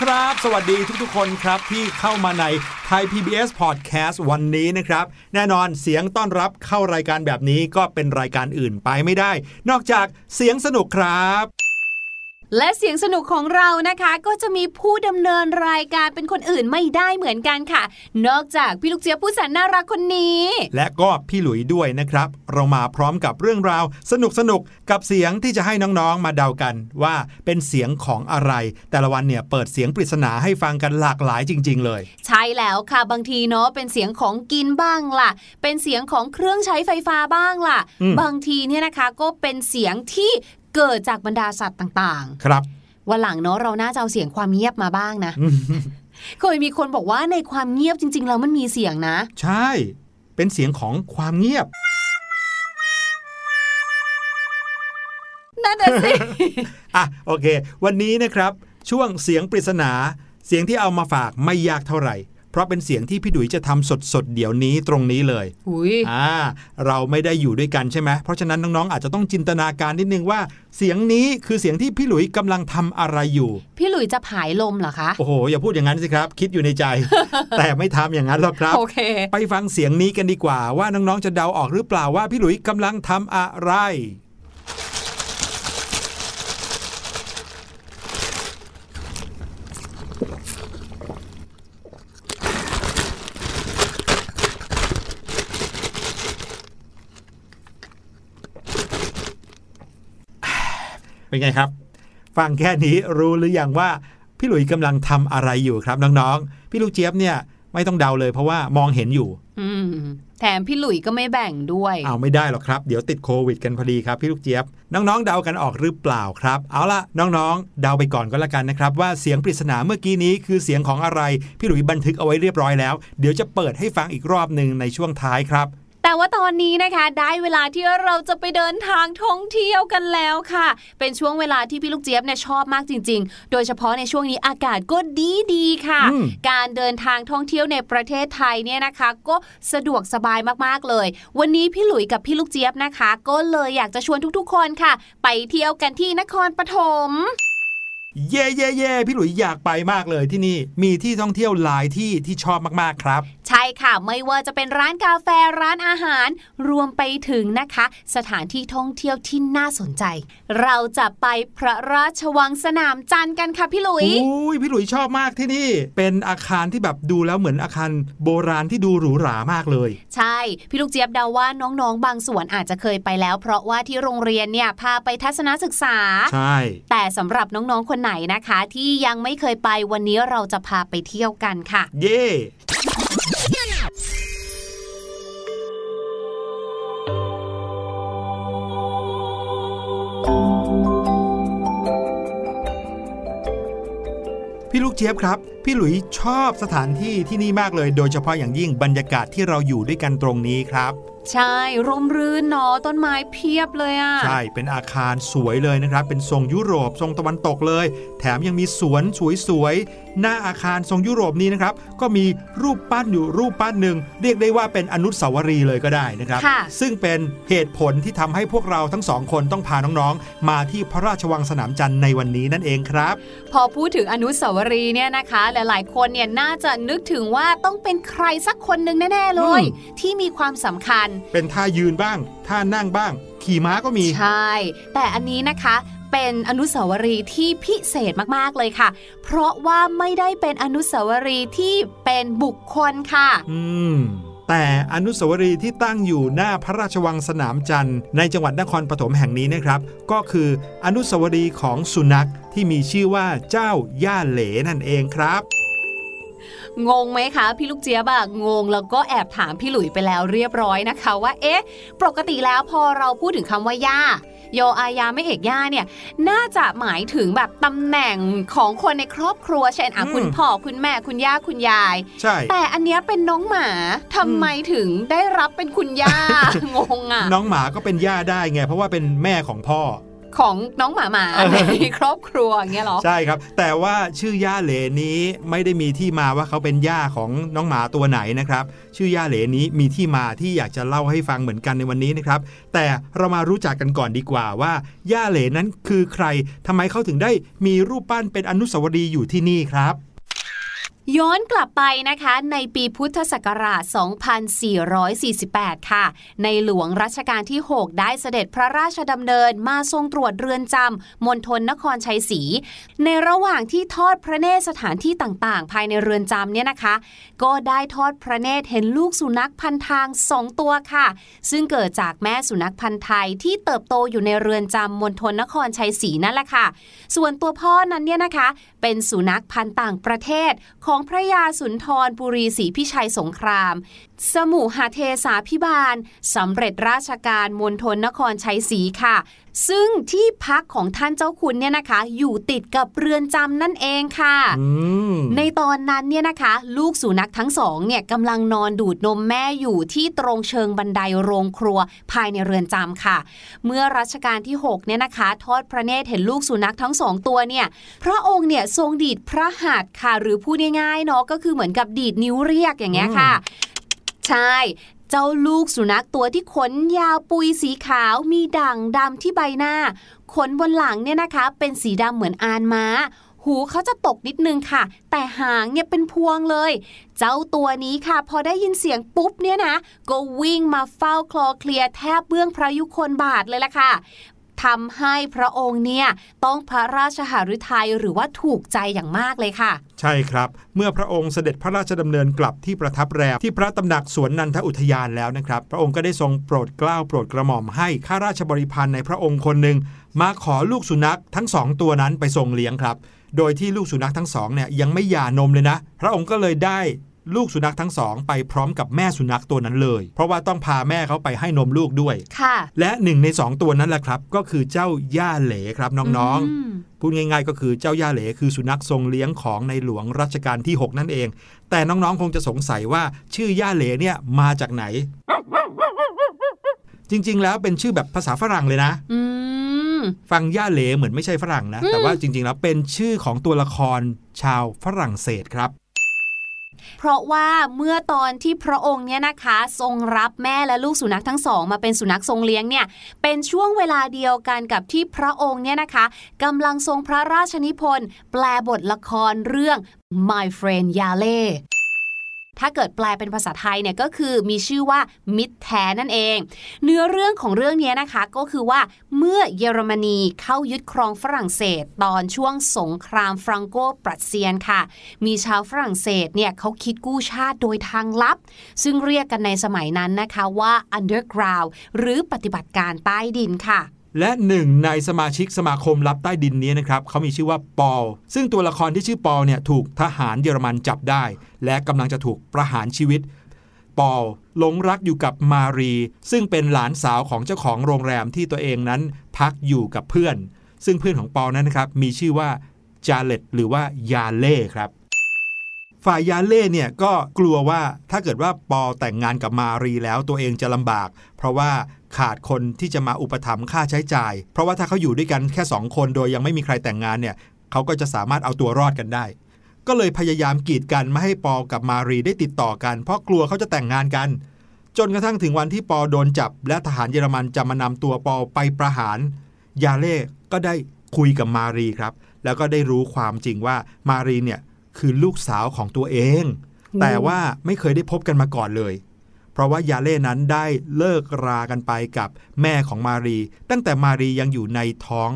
ครับ สวัสดีทุกๆ คนครับที่เข้ามาในไทย PBS Podcast วันนี้นะครับ แน่นอนเสียงต้อนรับเข้ารายการแบบนี้ก็เป็นรายการอื่นไปไม่ได้ นอกจากเสียงสนุกครับ และเสียงสนุกของเรานะคะก็จะมีผู้ดำเนินรายการเป็นคนอื่นไม่ได้เหมือนกันค่ะ นอกจากพี่ลูกเจี๊ยบผู้แสนน่ารักคนนี้ และก็พี่หลุยด้วยนะครับ เรามาพร้อมกับเรื่องราว สนุกสนุกกับเสียงที่จะให้น้องๆมาเดากัน ว่าเป็นเสียงของอะไร แต่ละวันเนี่ยเปิดเสียงปริศนาให้ฟังกันหลากหลายจริง ๆ เลย ใช่แล้วค่ะบางทีเนาะเป็นเสียงของกินบ้างล่ะ เป็นเสียงของเครื่องใช้ไฟฟ้าบ้างล่ะ บางทีเนี่ยนะคะก็เป็นเสียงที่ เกิดจากบรรดาสัตว์ต่างๆ ครับวันหลังเนาะเราน่าจะเอาเสียงความเงียบมาบ้างนะเคยมีคนบอกว่าในความเงียบจริง ๆ แล้วมันมีเสียงนะ ใช่ เป็นเสียงของความเงียบนั่นแหะสิอะโอเค วันนี้นะครับ ช่วงเสียงปริศนา เสียงที่เอามาฝากไม่ยากเท่าไหร่เพ ราะเป็นเสียงที่พี่ดุยจะทำสดๆเดี๋ยวนี้ตรงนี้เลยอุ้ยอ่าเราไม่ได้อยู่ด้วยกันใช่ไหมเพราะฉะนั้นน้องๆอาจจะต้องจินตนาการนิดนึงว่า เสียงนี้คือเสียงที่พี่หลุยกำลังทำอะไรอยู่ พี่หลุยจะผายลมเหรอคะโอ้โหอย่าพูดอย่างนั้นสิครับ คิดอยู่ในใจ แต่ไม่ทำอย่างนั้นหรอกครับโอเคไปฟังเสียงนี้กันดีกว่าว่าน้องๆจะเดาออกหรือเปล่าว่าพี่หลุยกำลังทำอะไร เป็นไงครับ ฟังแค่นี้รู้หรือยังว่าพี่หลุยกำลังทำอะไรอยู่ครับน้องๆ พี่ลูกเจี๊ยบเนี่ยไม่ต้องเดาเลยเพราะว่ามองเห็นอยู่แถมพี่หลุยก็ไม่แบ่งด้วย เอาไม่ได้หรอกครับ เดี๋ยวติดโควิดกันพอดีครับพี่ลูกเจี๊ยบ น้องๆ เดากันออกหรือเปล่าครับ เอาล่ะน้องๆ เดาไปก่อนก็แล้วกันนะครับ ว่าเสียงปริศนาเมื่อกี้นี้คือเสียงของอะไร พี่หลุยบันทึกเอาไว้เรียบร้อยแล้ว เดี๋ยวจะเปิดให้ฟังอีกรอบหนึ่งในช่วงท้ายครับ แต่ว่าตอนนี้นะคะ ได้เวลาที่เราจะไปเดินทางท่องเที่ยวกันแล้วค่ะ เป็นช่วงเวลาที่พี่ลูกเจี๊ยบเนี่ยชอบมากจริง ๆ โดยเฉพาะในช่วงนี้อากาศก็ดีดีค่ะ การเดินทางท่องเที่ยวในประเทศไทยเนี่ยนะคะ ก็สะดวกสบายมากๆเลย วันนี้พี่หลุยกับพี่ลูกเจี๊ยบนะคะ ก็เลยอยากจะชวนทุกๆคนค่ะ ไปเที่ยวกันที่นครปฐม เย่เย่เย่พี่หลุยอยากไปมากเลยที่นี่ มีที่ท่องเที่ยวหลายที่ที่ชอบมากๆครับ ใช่ค่ะ ไม่ว่าจะเป็นร้านกาแฟร้านอาหาร รวมไปถึงนะคะ สถานที่ท่องเที่ยวที่น่าสนใจ เราจะไปพระราชวังสนามจันทร์กันค่ะพี่หลุยโอ้ยพี่หลุยชอบมากที่นี่ เป็นอาคารที่แบบดูแล้วเหมือนอาคารโบราณที่ดูหรูหรามากเลย ใช่ พี่ลูกเจี๊ยบเดาว่าน้องๆ บางส่วนอาจจะเคยไปแล้ว เพราะว่าที่โรงเรียนเนี่ยพาไปทัศนศึกษา ใช่ แต่สำหรับน้องๆคนไหนไหนะคะ ที่ยังไม่เคยไปวันนี้เราจะพาไปเที่ยวกันค่ะ เย่พี่ลูกเจี๊ยบครับพี่หลุยชอบสถานที่ที่นี่มากเลย โดยเฉพาะอย่างยิ่งบรรยากาศที่เราอยู่ด้วยกันตรงนี้ครับ ใช่ร่มรื่นเนาะต้นไม้เพียบเลยอะ่ะใช่เป็นอาคารสวยเลยนะครับ เป็นทรงยุโรปทรงตะวันตกเลย แถมยังมีสวนสวยๆหน้าอาคารทรงยุโรปนี้นะครับ ก็มีรูปปั้นอยู่รูปปั้นหนึ่งเรียกได้ว่าเป็นอนุสาวรีย์เลยก็ได้นะครับ ซึ่งเป็นเหตุผลที่ทำให้พวกเราทั้งสองคนต้องพาน้องๆ มาที่พระราชวังสนามจันทร์ในวันนี้นั่นเองครับ พอพูดถึงอนุสาวรีย์เนี่ยนะคะหลาย ๆ คนเนี่ยน่าจะนึกถึงว่าต้องเป็นใครสักคนหนึ่งแน่ ๆ เลย ที่มีความสำคัญ เป็นท่ายืนบ้าง ท่านั่งบ้าง ขี่ม้าก็มี ใช่ แต่อันนี้นะคะเป็นอนุสาวรีย์ที่พิเศษมากๆเลยค่ะ เพราะว่าไม่ได้เป็นอนุสาวรีย์ที่เป็นบุคคลค่ะ อืม แต่อนุสาวรีย์ที่ตั้งอยู่หน้าพระราชวังสนามจันทร์ในจังหวัดนครปฐมแห่งนี้นะครับ ก็คืออนุสาวรีย์ของสุนัขที่มีชื่อว่าเจ้าย่าเหลนั่นเองครับงงไหมคะ พี่ลูกเจี๊ยบอะงงแล้วก็แอบถามพี่หลุยไปแล้วเรียบร้อยนะคะ ว่าเอ๊ะ ปกติแล้วพอเราพูดถึงคำว่าย่า โยอายาไม่เอกย่าเนี่ยน่าจะหมายถึงแบบตำแหน่งของคนในครอบครัวเช่นอะคุณพ่อคุณแม่คุณย่าคุณยาย ใช่ แต่อันเนี้ยเป็นน้องหมาทำไมถึงได้รับเป็นคุณย่างงอะน้องหมาก็เป็นย่าได้ไงเพราะว่าเป็นแม่ของพ่อ ของน้องหมาหมาในครอบครัวอย่างเงี้ยหรอ ใช่ครับ แต่ว่าชื่อย่าเหลนี้ไม่ได้มีที่มาว่าเขาเป็นย่าของน้องหมาตัวไหนนะครับ ชื่อย่าเหลนี้มีที่มาที่อยากจะเล่าให้ฟังเหมือนกันในวันนี้นะครับ แต่เรามารู้จักกันก่อนดีกว่าว่าย่าเหลนั้นคือใครทำไมเขาถึงได้มีรูปปั้นเป็นอนุสาวรีย์อยู่ที่นี่ครับ ย้อนกลับไปนะคะในปีพุทธศักราช 2448 ค่ะ ในหลวงรัชกาลที่ 6 ได้เสด็จพระราชดำเนินมาทรงตรวจเรือนจำมณฑลนครชัยศรี ในระหว่างที่ทอดพระเนตรสถานที่ต่างๆ ภายในเรือนจำเนี่ยนะคะ ก็ได้ทอดพระเนตรเห็นลูกสุนัขพันทางสองตัวค่ะ ซึ่งเกิดจากแม่สุนัขพันธ์ไทยที่เติบโตอยู่ในเรือนจำมณฑลนครชัยศรีนั่นแหละค่ะ ส่วนตัวพ่อนั้นเนี่ยนะคะเป็นสุนัขพันธุ์ต่างประเทศของของพระยาสุนทรปุรีศรีพิชัยสงคราม สมุหาเทสาพิบาลสำเร็จราชการมณฑลนครชัยศรีค่ะ ซึ่งที่พักของท่านเจ้าคุณเนี่ยนะคะ อยู่ติดกับเรือนจำนั่นเองค่ะ ในตอนนั้นเนี่ยนะคะ ลูกสุนัขทั้งสองเนี่ยกำลังนอนดูดนมแม่อยู่ที่ตรงเชิงบันไดโรงครัวภายในเรือนจำค่ะ เมื่อรัชกาลที่ 6 เนี่ยนะคะ ทอดพระเนตรเห็นลูกสุนัขทั้งสองตัวเนี่ย พระองค์เนี่ยทรงดีดพระหัตถ์ค่ะ หรือพูดง่ายๆเนาะก็คือเหมือนกับดีดนิ้วเรียกอย่างเงี้ยค่ะ ใช่ เจ้าลูกสุนัขตัวที่ขนยาวปุยสีขาวมีด่างดำที่ใบหน้า ขนบนหลังเนี่ยนะคะ เป็นสีดำเหมือนอานม้าหูเขาจะตกนิดนึงค่ะ แต่หางเนี่ยเป็นพวงเลย เจ้าตัวนี้ค่ะ พอได้ยินเสียงปุ๊บเนี่ยนะ ก็วิ่งมาเฝ้าคลอเคลียแทบเบื้องพระยุคนบาทเลยล่ะค่ะ ทำให้พระองค์เนี่ยต้องพระราชหฤทัยหรือว่าถูกใจอย่างมากเลยค่ะ ใช่ครับ เมื่อพระองค์เสด็จพระราชดำเนินกลับที่ประทับแรมที่พระตำหนักสวนนันทอุทยานแล้วนะครับ พระองค์ก็ได้ทรงโปรดเกล้าโปรดกระหม่อมให้ข้าราชบริพันธ์ในพระองค์คนหนึ่งมาขอลูกสุนัขทั้งสองตัวนั้นไปทรงเลี้ยงครับ โดยที่ลูกสุนัขทั้งสองเนี่ยยังไม่หย่านมเลยนะ พระองค์ก็เลยได้ ลูกสุนัขทั้งสองไปพร้อมกับแม่สุนัขตัวนั้นเลย เพราะว่าต้องพาแม่เขาไปให้นมลูกด้วย ค่ะ และหนึ่งในสองตัวนั้นแหละครับ ก็คือเจ้าย่าเหลครับน้องๆพูดง่ายๆ ก็คือเจ้าย่าเหลคือสุนัขทรงเลี้ยงของในหลวงรัชกาลที่ 6 นั่นเอง แต่น้องๆคงจะสงสัยว่าชื่อย่าเหลเนี่ยมาจากไหน จริงๆ แล้วเป็นชื่อแบบภาษาฝรั่งเลยนะฟังย่าเหลเหมือนไม่ใช่ฝรั่งนะ แต่ว่าจริงๆ แล้วเป็นชื่อของตัวละครชาวฝรั่งเศสครับ เพราะว่าเมื่อตอนที่พระองค์เนี่ยนะคะ ทรงรับแม่และลูกสุนัขทั้งสองมาเป็นสุนัขทรงเลี้ยงเนี่ยเป็นช่วงเวลาเดียวกันกับที่พระองค์เนี่ยนะคะกำลังทรงพระราชนิพนธ์แปลบทละครเรื่อง My Friend Yale ถ้าเกิดแปลเป็นภาษาไทยเนี่ยก็คือมีชื่อว่ามิตรแท้นั่นเอง เนื้อเรื่องของเรื่องนี้นะคะก็คือว่าเมื่อเยอรมนีเข้ายึดครองฝรั่งเศส ตอนช่วงสงครามฟรังโกปรัสเซียนค่ะ มีชาวฝรั่งเศสเนี่ยเขาคิดกู้ชาติโดยทางลับ ซึ่งเรียกกันในสมัยนั้นนะคะว่า underground หรือปฏิบัติการใต้ดินค่ะ และหนึ่งในสมาชิกสมาคมลับใต้ดินนี้นะครับเขามีชื่อว่าปอล ซึ่งตัวละครที่ชื่อปอลเนี่ยถูกทหารเยอรมันจับได้ และกำลังจะถูกประหารชีวิต ปอลหลงรักอยู่กับมารี ซึ่งเป็นหลานสาวของเจ้าของโรงแรมที่ตัวเองนั้นพักอยู่กับเพื่อน ซึ่งเพื่อนของปอลนั้นนะครับมีชื่อว่าจาเลตหรือว่ายาเล่ครับ ฝ่ายยาเล่เนี่ยก็กลัวว่าถ้าเกิดว่าปอแต่งงานกับมารีแล้วตัวเองจะลำบาก เพราะว่าขาดคนที่จะมาอุปถัมภ์ค่าใช้จ่าย เพราะว่าถ้าเขาอยู่ด้วยกันแค่ 2 คนโดยยังไม่มีใครแต่งงานเนี่ยเขาก็จะสามารถเอาตัวรอดกันได้ ก็เลยพยายามกีดกันไม่ให้ปอกับมารีได้ติดต่อกัน เพราะกลัวเขาจะแต่งงานกัน จนกระทั่งถึงวันที่ปอโดนจับ และทหารเยอรมันจะมานำตัวปอไปประหาร ยาเล่ก็ได้คุยกับมารีครับ แล้วก็ได้รู้ความจริงว่ามารีเนี่ย คือลูกสาวของตัวเอง แต่ว่าไม่เคยได้พบกันมาก่อนเลย เพราะว่ายาเล่นั้นได้เลิกรากันไปกับแม่ของมารี ตั้งแต่มารียังอยู่ในท้อง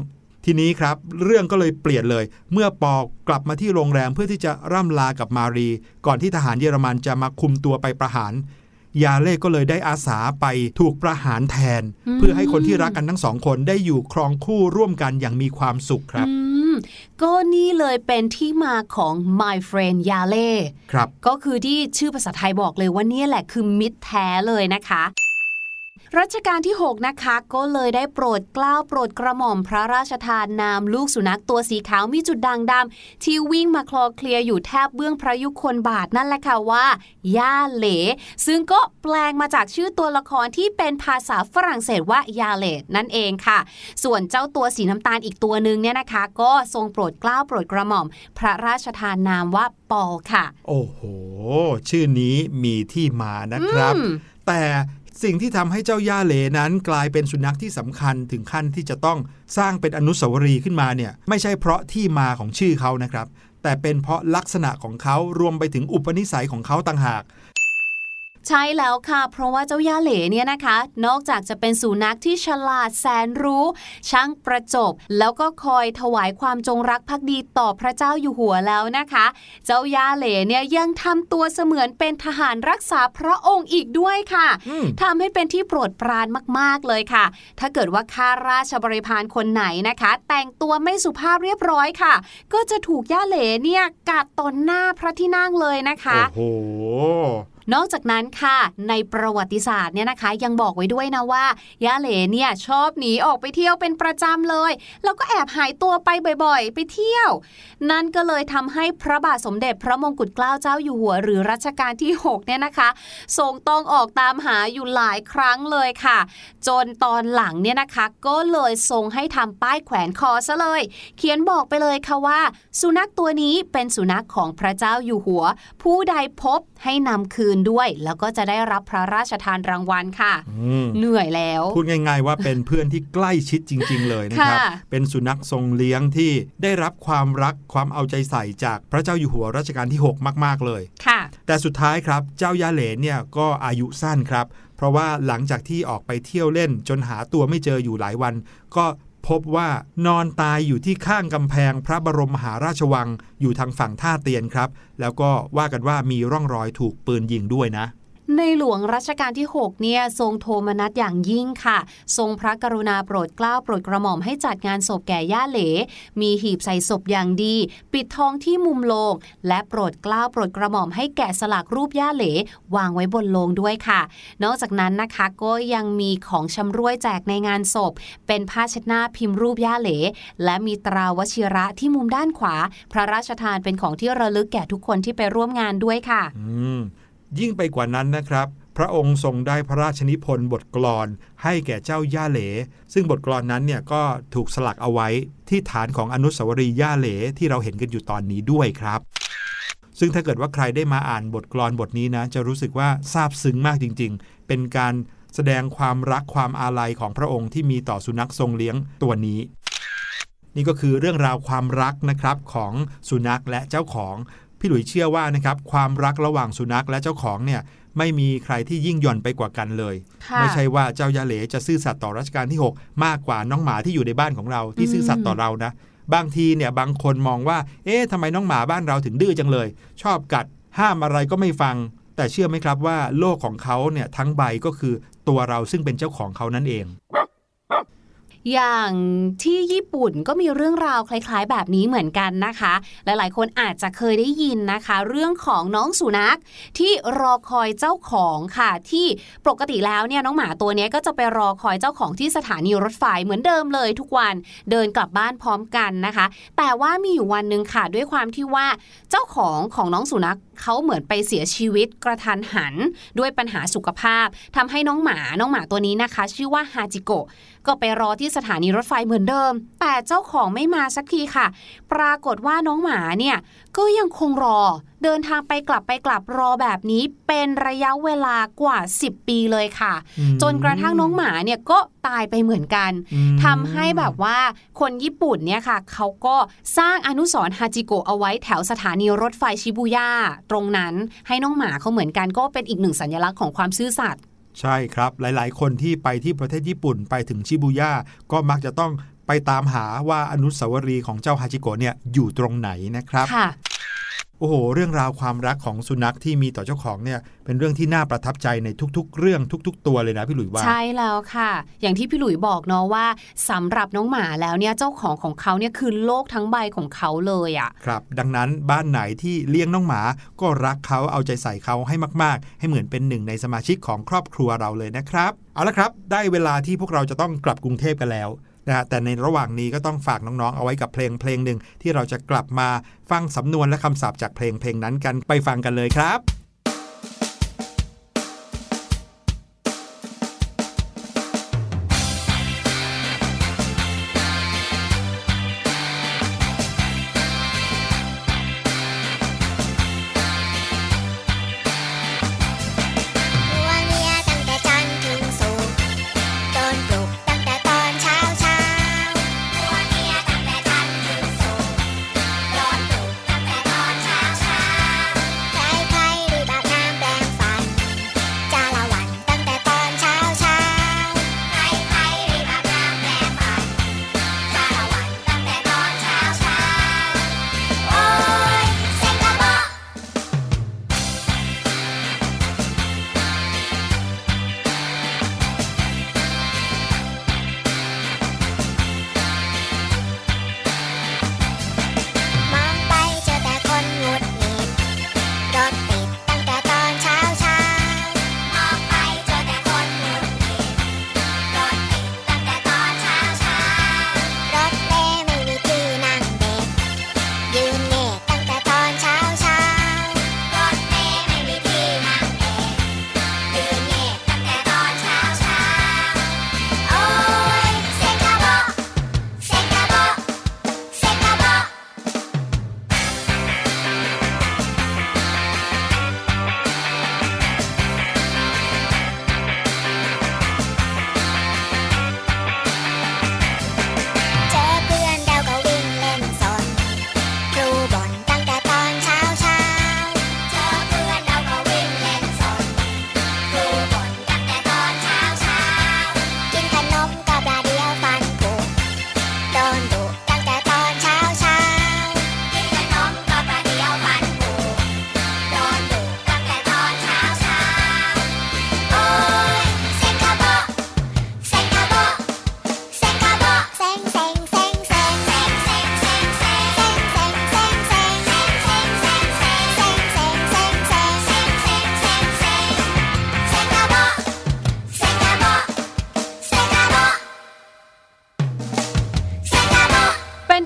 ทีนี้ครับ เรื่องก็เลยเปลี่ยนเลย เมื่อปอกกลับมาที่โรงแรมเพื่อที่จะร่ำลากับมารี ก่อนที่ทหารเยอรมันจะมาคุมตัวไปประหารยาเล่ก็เลยได้อาสาไปถูกประหารแทน เพื่อให้คนที่รักกันทั้งสองคนได้อยู่ครองคู่ร่วมกันอย่างมีความสุขครับ ก็นี่เลยเป็นที่มาของ my friend ยาเล่ครับก็คือที่ชื่อภาษาไทยบอกเลยว่านี่แหละคือมิตรแท้เลยนะคะ รัชกาลที่ 6 นะคะ ก็เลยได้โปรดเกล้าโปรดกระหม่อมพระราชทานนามลูกสุนัขตัวสีขาวมีจุดด่างดำที่วิ่งมาคลอเคลียอยู่แทบเบื้องพระยุคลบาทนั่นแหละค่ะว่าย่าเหล ซึ่งก็แปลงมาจากชื่อตัวละครที่เป็นภาษาฝรั่งเศสว่ายาเลดนั่นเองค่ะ ส่วนเจ้าตัวสีน้ำตาลอีกตัวหนึ่งเนี่ยนะคะ ก็ทรงโปรดเกล้าโปรดกระหม่อม พระราชทานนามว่าปอลค่ะ โอ้โห ชื่อนี้มีที่มานะครับอืมแต่ สิ่งที่ทำให้เจ้าย่าเหลนั้นกลายเป็นสุนัขที่สำคัญถึงขั้นที่จะต้องสร้างเป็นอนุสาวรีย์ขึ้นมาเนี่ยไม่ใช่เพราะที่มาของชื่อเขานะครับ แต่เป็นเพราะลักษณะของเขารวมไปถึงอุปนิสัยของเขาต่างหาก ใช่แล้วค่ะ เพราะว่าเจ้าย่าเหล่เนี่ยนะคะ นอกจากจะเป็นสุนัขที่ฉลาดแสนรู้ ช่างประจบ แล้วก็คอยถวายความจงรักภักดีต่อพระเจ้าอยู่หัวแล้วนะคะ เจ้าย่าเหล่เนี่ยยังทำตัวเสมือนเป็นทหารรักษาพระองค์อีกด้วยค่ะอืมทำให้เป็นที่โปรดปรานมากๆเลยค่ะ ถ้าเกิดว่าข้าราชบริพารคนไหนนะคะ แต่งตัวไม่สุภาพเรียบร้อยค่ะ ก็จะถูกย่าเหล่เนี่ยกัดต่อหน้าพระที่นั่งเลยนะคะโอ้โห นอกจากนั้นค่ะ ในประวัติศาสตร์เนี่ยนะคะ ยังบอกไว้ด้วยนะว่าย่าเหลเนี่ยชอบหนีออกไปเที่ยวเป็นประจำเลย แล้วก็แอบหายตัวไปบ่อยๆ ไปเที่ยว นั่นก็เลยทำให้พระบาทสมเด็จพระมงกุฎเกล้าเจ้าอยู่หัว หรือรัชกาลที่6เนี่ยนะคะทรงต้องออกตามหาอยู่หลายครั้งเลยค่ะ จนตอนหลังเนี่ยนะคะ ก็เลยทรงให้ทำป้ายแขวนคอซะเลย เขียนบอกไปเลยค่ะว่า สุนัขตัวนี้เป็นสุนัขของพระเจ้าอยู่หัว ผู้ใดพบ ให้นำคืนด้วย แล้วก็จะได้รับพระราชทานรางวัลค่ะอืมเหนื่อยแล้ว พูดง่าย ๆ ว่าเป็นเพื่อนที่ใกล้ชิดจริง ๆ เลยนะครับค่ะเป็นสุนัขทรงเลี้ยงที่ได้รับความรักความเอาใจใส่จากพระเจ้าอยู่หัวรัชกาลที่ 6 มาก ๆ เลยค่ะ แต่สุดท้ายครับเจ้ายาเหลนเนี่ยก็อายุสั้นครับ เพราะว่าหลังจากที่ออกไปเที่ยวเล่นจนหาตัวไม่เจออยู่หลายวัน ก็ พบว่านอนตายอยู่ที่ข้างกำแพงพระบรมมหาราชวังอยู่ทางฝั่งท่าเตียนครับ แล้วก็ว่ากันว่ามีร่องรอยถูกปืนยิงด้วยนะ ในหลวงรัชกาลที่ 6 เนี่ยทรงโทมนัสอย่างยิ่งค่ะ ทรงพระกรุณาโปรดเกล้าโปรดกระหม่อมให้จัดงานศพแก่ย่าเหล มีหีบใส่ศพอย่างดี ปิดทองที่มุมโลง และโปรดเกล้าโปรดกระหม่อมให้แกะสลักรูปย่าเหล วางไว้บนโลงด้วยค่ะ นอกจากนั้นนะคะก็ยังมีของชำร่วยแจกในงานศพ เป็นผ้าเช็ดหน้าพิมพ์รูปย่าเหล และมีตราวชิระที่มุมด้านขวา พระราชทานเป็นของที่ระลึกแก่ทุกคนที่ไปร่วมงานด้วยค่ะ อืม ยิ่งไปกว่านั้นนะครับ พระองค์ทรงได้พระราชนิพนธ์บทกลอนให้แก่เจ้าย่าเหล ซึ่งบทกลอนนั้นเนี่ยก็ถูกสลักเอาไว้ที่ฐานของอนุสาวรีย์ย่าเหลที่เราเห็นกันอยู่ตอนนี้ด้วยครับซึ่งถ้าเกิดว่าใครได้มาอ่านบทกลอนบทนี้นะ จะรู้สึกว่าซาบซึ้งมากจริง ๆ เป็นการแสดงความรักความอาลัยของพระองค์ที่มีต่อสุนัขทรงเลี้ยงตัวนี้ นี่ก็คือเรื่องราวความรักนะครับของสุนัขและเจ้าของ พี่หลุยเชื่อว่านะครับความรักระหว่างสุนัขและเจ้าของเนี่ยไม่มีใครที่ยิ่งหย่อนไปกว่ากันเลยค่ะไม่ใช่ว่าเจ้ายาเหลจะซื่อสัตย์ต่อรัชกาลที่ 6 มากกว่าน้องหมาที่อยู่ในบ้านของเราที่ซื่อสัตย์ต่อเรานะ บางทีเนี่ยบางคนมองว่า เอ๊ะทำไมน้องหมาบ้านเราถึงดื้อจังเลย ชอบกัดห้ามอะไรก็ไม่ฟัง แต่เชื่อไหมครับว่าโลกของเขาเนี่ยทั้งใบก็คือตัวเราซึ่งเป็นเจ้าของเขานั่นเอง อย่างที่ญี่ปุ่นก็มีเรื่องราวคล้ายๆ แบบนี้เหมือนกันนะคะ หลายๆ คนอาจจะเคยได้ยินนะคะ เรื่องของน้องสุนัขที่รอคอยเจ้าของค่ะ ที่ปกติแล้วเนี่ยน้องหมาตัวนี้ก็จะไปรอคอยเจ้าของที่สถานีรถไฟเหมือนเดิมเลย ทุกวันเดินกลับบ้านพร้อมกันนะคะ แต่ว่ามีอยู่วันหนึ่งค่ะ ด้วยความที่ว่าเจ้าของของน้องสุนัขเขาเหมือนไปเสียชีวิตกระทันหัน ด้วยปัญหาสุขภาพทำให้น้องหมาน้องหมาตัวนี้นะคะ ชื่อว่าฮาจิโกะ ก็ไปรอที่สถานีรถไฟเหมือนเดิม แต่เจ้าของไม่มาสักทีค่ะ ปรากฏว่าน้องหมาเนี่ยก็ยังคงรอ เดินทางไปกลับไปกลับรอแบบนี้เป็นระยะเวลากว่า 10 ปีเลยค่ะอืมจนกระทั่งน้องหมาเนี่ยก็ตายไปเหมือนกันอืมทำให้แบบว่าคนญี่ปุ่นเนี่ยค่ะ เขาก็สร้างอนุสรณ์ฮาจิโกะเอาไว้แถวสถานีรถไฟชิบูย่าตรงนั้นให้น้องหมาเขาเหมือนกันก็เป็นอีกหนึ่งสัญลักษณ์ของความซื่อสัตย์ ใช่ครับหลายๆ คนที่ไปที่ประเทศญี่ปุ่นไปถึงชิบูย่าก็มักจะต้องไปตามหาว่าอนุสาวรีย์ของเจ้าฮาจิโกะเนี่ยอยู่ตรงไหนนะครับค่ะ โอ้โห เรื่องราวความรักของสุนัขที่มีต่อเจ้าของเนี่ยเป็นเรื่องที่น่าประทับใจในทุก ๆ เรื่องทุก ๆ ตัวเลยนะพี่หลุยว่า ใช่แล้วค่ะ อย่างที่พี่หลุยบอกเนาะว่าสำหรับน้องหมาแล้วเนี่ยเจ้าของของเขาเนี่ยคือโลกทั้งใบของเขาเลยอะ่ะครับ ดังนั้นบ้านไหนที่เลี้ยงน้องหมาก็รักเขาเอาใจใส่เขาให้มาก ๆ ให้เหมือนเป็นหนึ่งในสมาชิกของครอบครัวเราเลยนะครับ เอาละครับ ได้เวลาที่พวกเราจะต้องกลับกรุงเทพกันแล้ว นะฮะแต่ในระหว่างนี้ก็ต้องฝากน้องๆ เอาไว้กับเพลงเพลงหนึ่งที่เราจะกลับมาฟังสำนวนและคำศัพท์จากเพลงเพลงนั้นกันไปฟังกันเลยครับ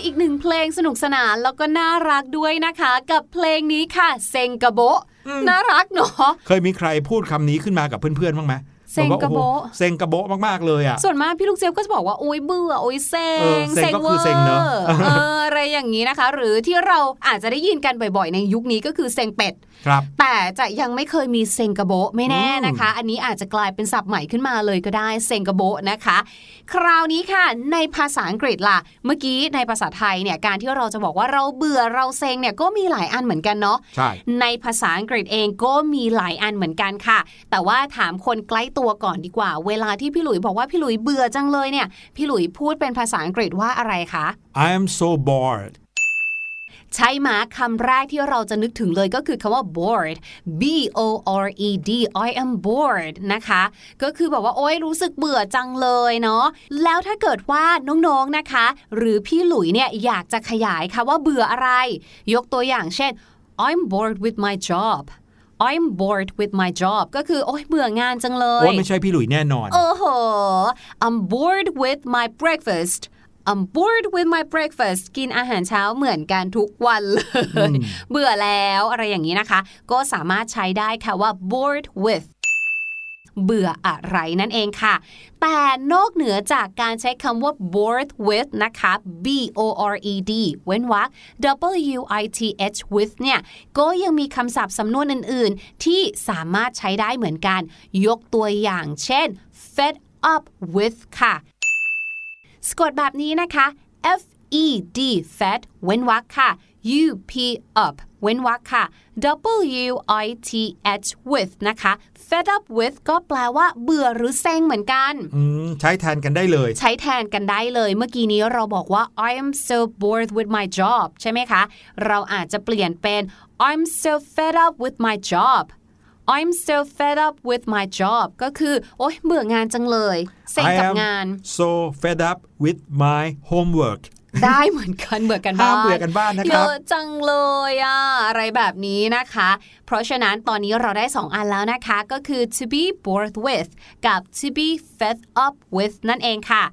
อีกหนึ่งเพลงสนุกสนานแล้วก็น่ารักด้วยนะคะ กับเพลงนี้ค่ะ เซงกะโบะน่ารักเนาะเคยมีใครพูดคำนี้ขึ้นมากับเพื่อนๆบ้างไหม เซ็งกะโบ๊ะบอกว่าโอ้โหเซ็งกระโบะมากๆเลยอะส่วนมากพี่ลูกเจี๊ยบก็จะบอกว่าโอ๊ยเบื่อโอ๊ยเซ็เอองเซ็งก็คือเซ็งเนอะวอร์เอออะไรอย่างนี้นะคะ หรือที่เราอาจจะได้ยินกันบ่อยๆ ในยุคนี้ก็คือเซ็งเป็ดครับแต่จะยังไม่เคยมีเซงกะโบะไม่แน่นะคะ อันนี้อาจจะกลายเป็นศัพท์ใหม่ขึ้นมาเลยก็ได้เซงกะโบะนะคะ คราวนี้ค่ะ ในภาษาอังกฤษล่ะ เมื่อกี้ในภาษาไทยเนี่ยการที่เราจะบอกว่าเราเบื่อเราเซ็งเนี่ยก็มีหลายอันเหมือนกันเนาะใช่ในภาษาอังกฤษเองก็มีหลายอันเหมือนกันค่ะ แต่ว่าถามคนใกล้ตัวก่อนดีกว่า เวลาที่พี่หลุยบอกว่าพี่หลุยเบื่อจังเลยเนี่ย พี่หลุยพูดเป็นภาษาอังกฤษว่าอะไรคะ I am so bored ใช่ไหมคำแรกที่เราจะนึกถึงเลยก็คือคำว่า bored b o r e d I am bored นะคะ ก็คือแบบว่าโอ๊ยรู้สึกเบื่อจังเลยเนาะแล้วถ้าเกิดว่าน้องๆนะคะ หรือพี่หลุยเนี่ยอยากจะขยายค่ะว่าเบื่ออะไร ยกตัวอย่างเช่น I'm bored with my job I'm bored with my job ก็คือ โอ๊ยเบื่องานจังเลย โอ้ไม่ใช่พี่หลุยแน่นอน โอ้โห I'm bored with my breakfast I'm bored with my breakfast กินอาหารเช้าเหมือนกันทุกวันเลย เบื่อแล้วอะไรอย่างนี้นะคะ ก็สามารถใช้ได้ค่ะว่า bored with เบื่ออะไรนั่นเองค่ะ แต่นอกเหนือจากการใช้คำว่า bored with นะคะ b o r e d เว้นวรรค w i t h with เนี่ยก็ยังมีคำศัพท์สำนวนอื่นๆ ที่สามารถใช้ได้เหมือนกัน ยกตัวอย่างเช่น fed up with ค่ะ สะกดแบบนี้นะคะ f e d fed เว้นวรรคค่ะ u p up เว้นวรรคค่ะ w i t h with นะคะ fed up with ก็แปลว่าเบื่อหรือเซ็งเหมือนกันอืมใช้แทนกันได้เลย ใช้แทนกันได้เลย เมื่อกี้นี้เราบอกว่า I am so bored with my job ใช่ไหมคะ เราอาจจะเปลี่ยนเป็น I'm so fed up with my job I'm so fed up with my job ก็คือ โอ๊ยเบื่องานจังเลย เซ็ง I กับ am งาน so fed up with my homework ได้เหมือนกันเบื่อกันบ้านห้ามเบื่อกันบ้านนะครับเยอะจังเลยอะอะไรแบบนี้นะคะ เพราะฉะนั้นตอนนี้เราได้ 2 อันแล้วนะคะ ก็คือ to be bored with กับ to be fed up with นั่นเองค่ะ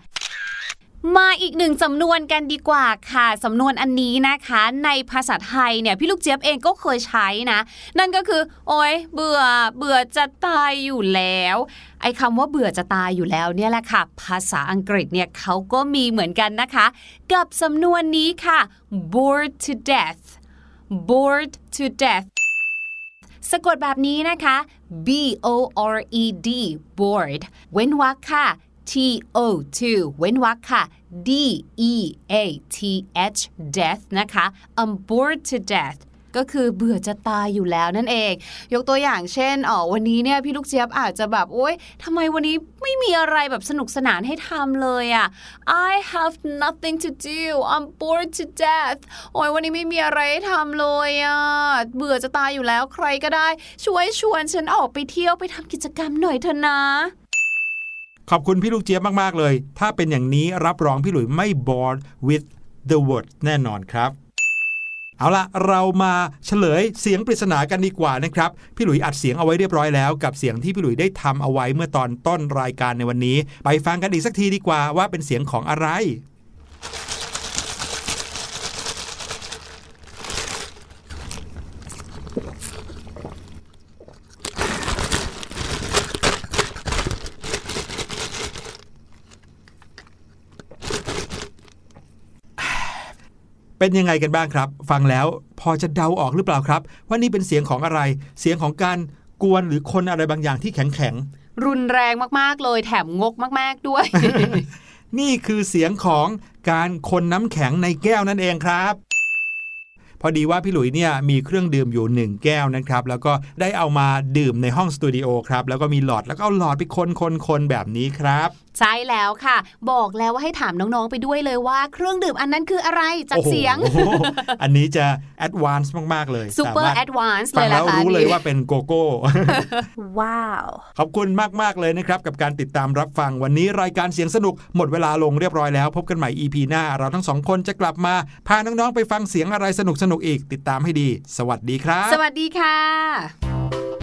มาอีกหนึ่งสำนวนกันดีกว่าค่ะ สำนวนอันนี้นะคะ ในภาษาไทยเนี่ยพี่ลูกเจี๊ยบเองก็เคยใช้นะ นั่นก็คือ โอ๊ยเบื่อเบื่อจะตายอยู่แล้วไอ้คำว่าเบื่อจะตายอยู่แล้วเนี่ยแหละค่ะ ภาษาอังกฤษเนี่ยเขาก็มีเหมือนกันนะคะ กับสำนวนนี้ค่ะ bored to death bored to death สะกดแบบนี้นะคะ b o r e d bored เว้นวรรคค่ะ t o 2เว้นวรรคค่ะ d e a t h death นะคะ I'm bored to death ก็คือเบื่อจะตายอยู่แล้วนั่นเอง ยกตัวอย่างเช่นอ๋อวันนี้เนี่ยพี่ลูกเจี๊ยบอาจจะแบบโอ๊ยทำไมวันนี้ไม่มีอะไรแบบสนุกสนานให้ทำเลยอะ I have nothing to do I'm bored to death โอ้ยวันนี้ไม่มีอะไรให้ทำเลยอะเบื่อจะตายอยู่แล้วใครก็ได้ ช่วยชวนฉันออกไปเที่ยวไปทำกิจกรรมหน่อยเถอะนะ ขอบคุณพี่ลูกเจี๊ยบมาก ๆ เลย ถ้าเป็นอย่างนี้รับรองพี่หลุยไม่ bored with the word แน่นอนครับ เอาละเรามาเฉลยเสียงปริศนากันดีกว่านะครับ พี่หลุยอัดเสียงเอาไว้เรียบร้อยแล้ว กับเสียงที่พี่หลุยได้ทำเอาไว้เมื่อตอนต้นรายการในวันนี้ ไปฟังกันอีกสักทีดีกว่าว่าเป็นเสียงของอะไร เป็นยังไงกันบ้างครับ ฟังแล้วพอจะเดาออกหรือเปล่าครับ ว่านี่เป็นเสียงของอะไร เสียงของการกวนหรือคนอะไรบางอย่างที่แข็งแข็งรุนแรงมากๆเลยแถมงกมากๆด้วยๆนี่คือเสียงของการคนน้ำแข็งในแก้วนั่นเองครับพอดีว่าพี่หลุยเนี่ยมีเครื่องดื่มอยู่หนึ่งแก้วนะครับ แล้วก็ได้เอามาดื่มในห้องสตูดิโอครับ แล้วก็มีหลอดแล้วก็เอาหลอดไปคนคนคนแบบนี้ครับ ใช่แล้วค่ะ บอกแล้วว่าให้ถามน้อง ๆ ไปด้วยเลยว่าเครื่องดื่มอันนั้นคืออะไรจากโอ้โหเสียง อันนี้จะ advance มาก ๆ เลยซูเปอร์สามารถ advance ฟัเลยแล้ละวค่ะรู้เลยนี่ว่าเป็นโกโก้ ว้าว ขอบคุณมาก ๆ เลยนะครับ กับการติดตามรับฟังวันนี้รายการเสียงสนุกหมดเวลาลงเรียบร้อยแล้ว พบกันใหม่ EP หน้า เราทั้งสองคนจะกลับมา พาน้อง ๆ ไปฟังเสียงอะไรสนุก ๆ อีก ติดตามให้ดี สวัสดีครับ สวัสดีค่ะ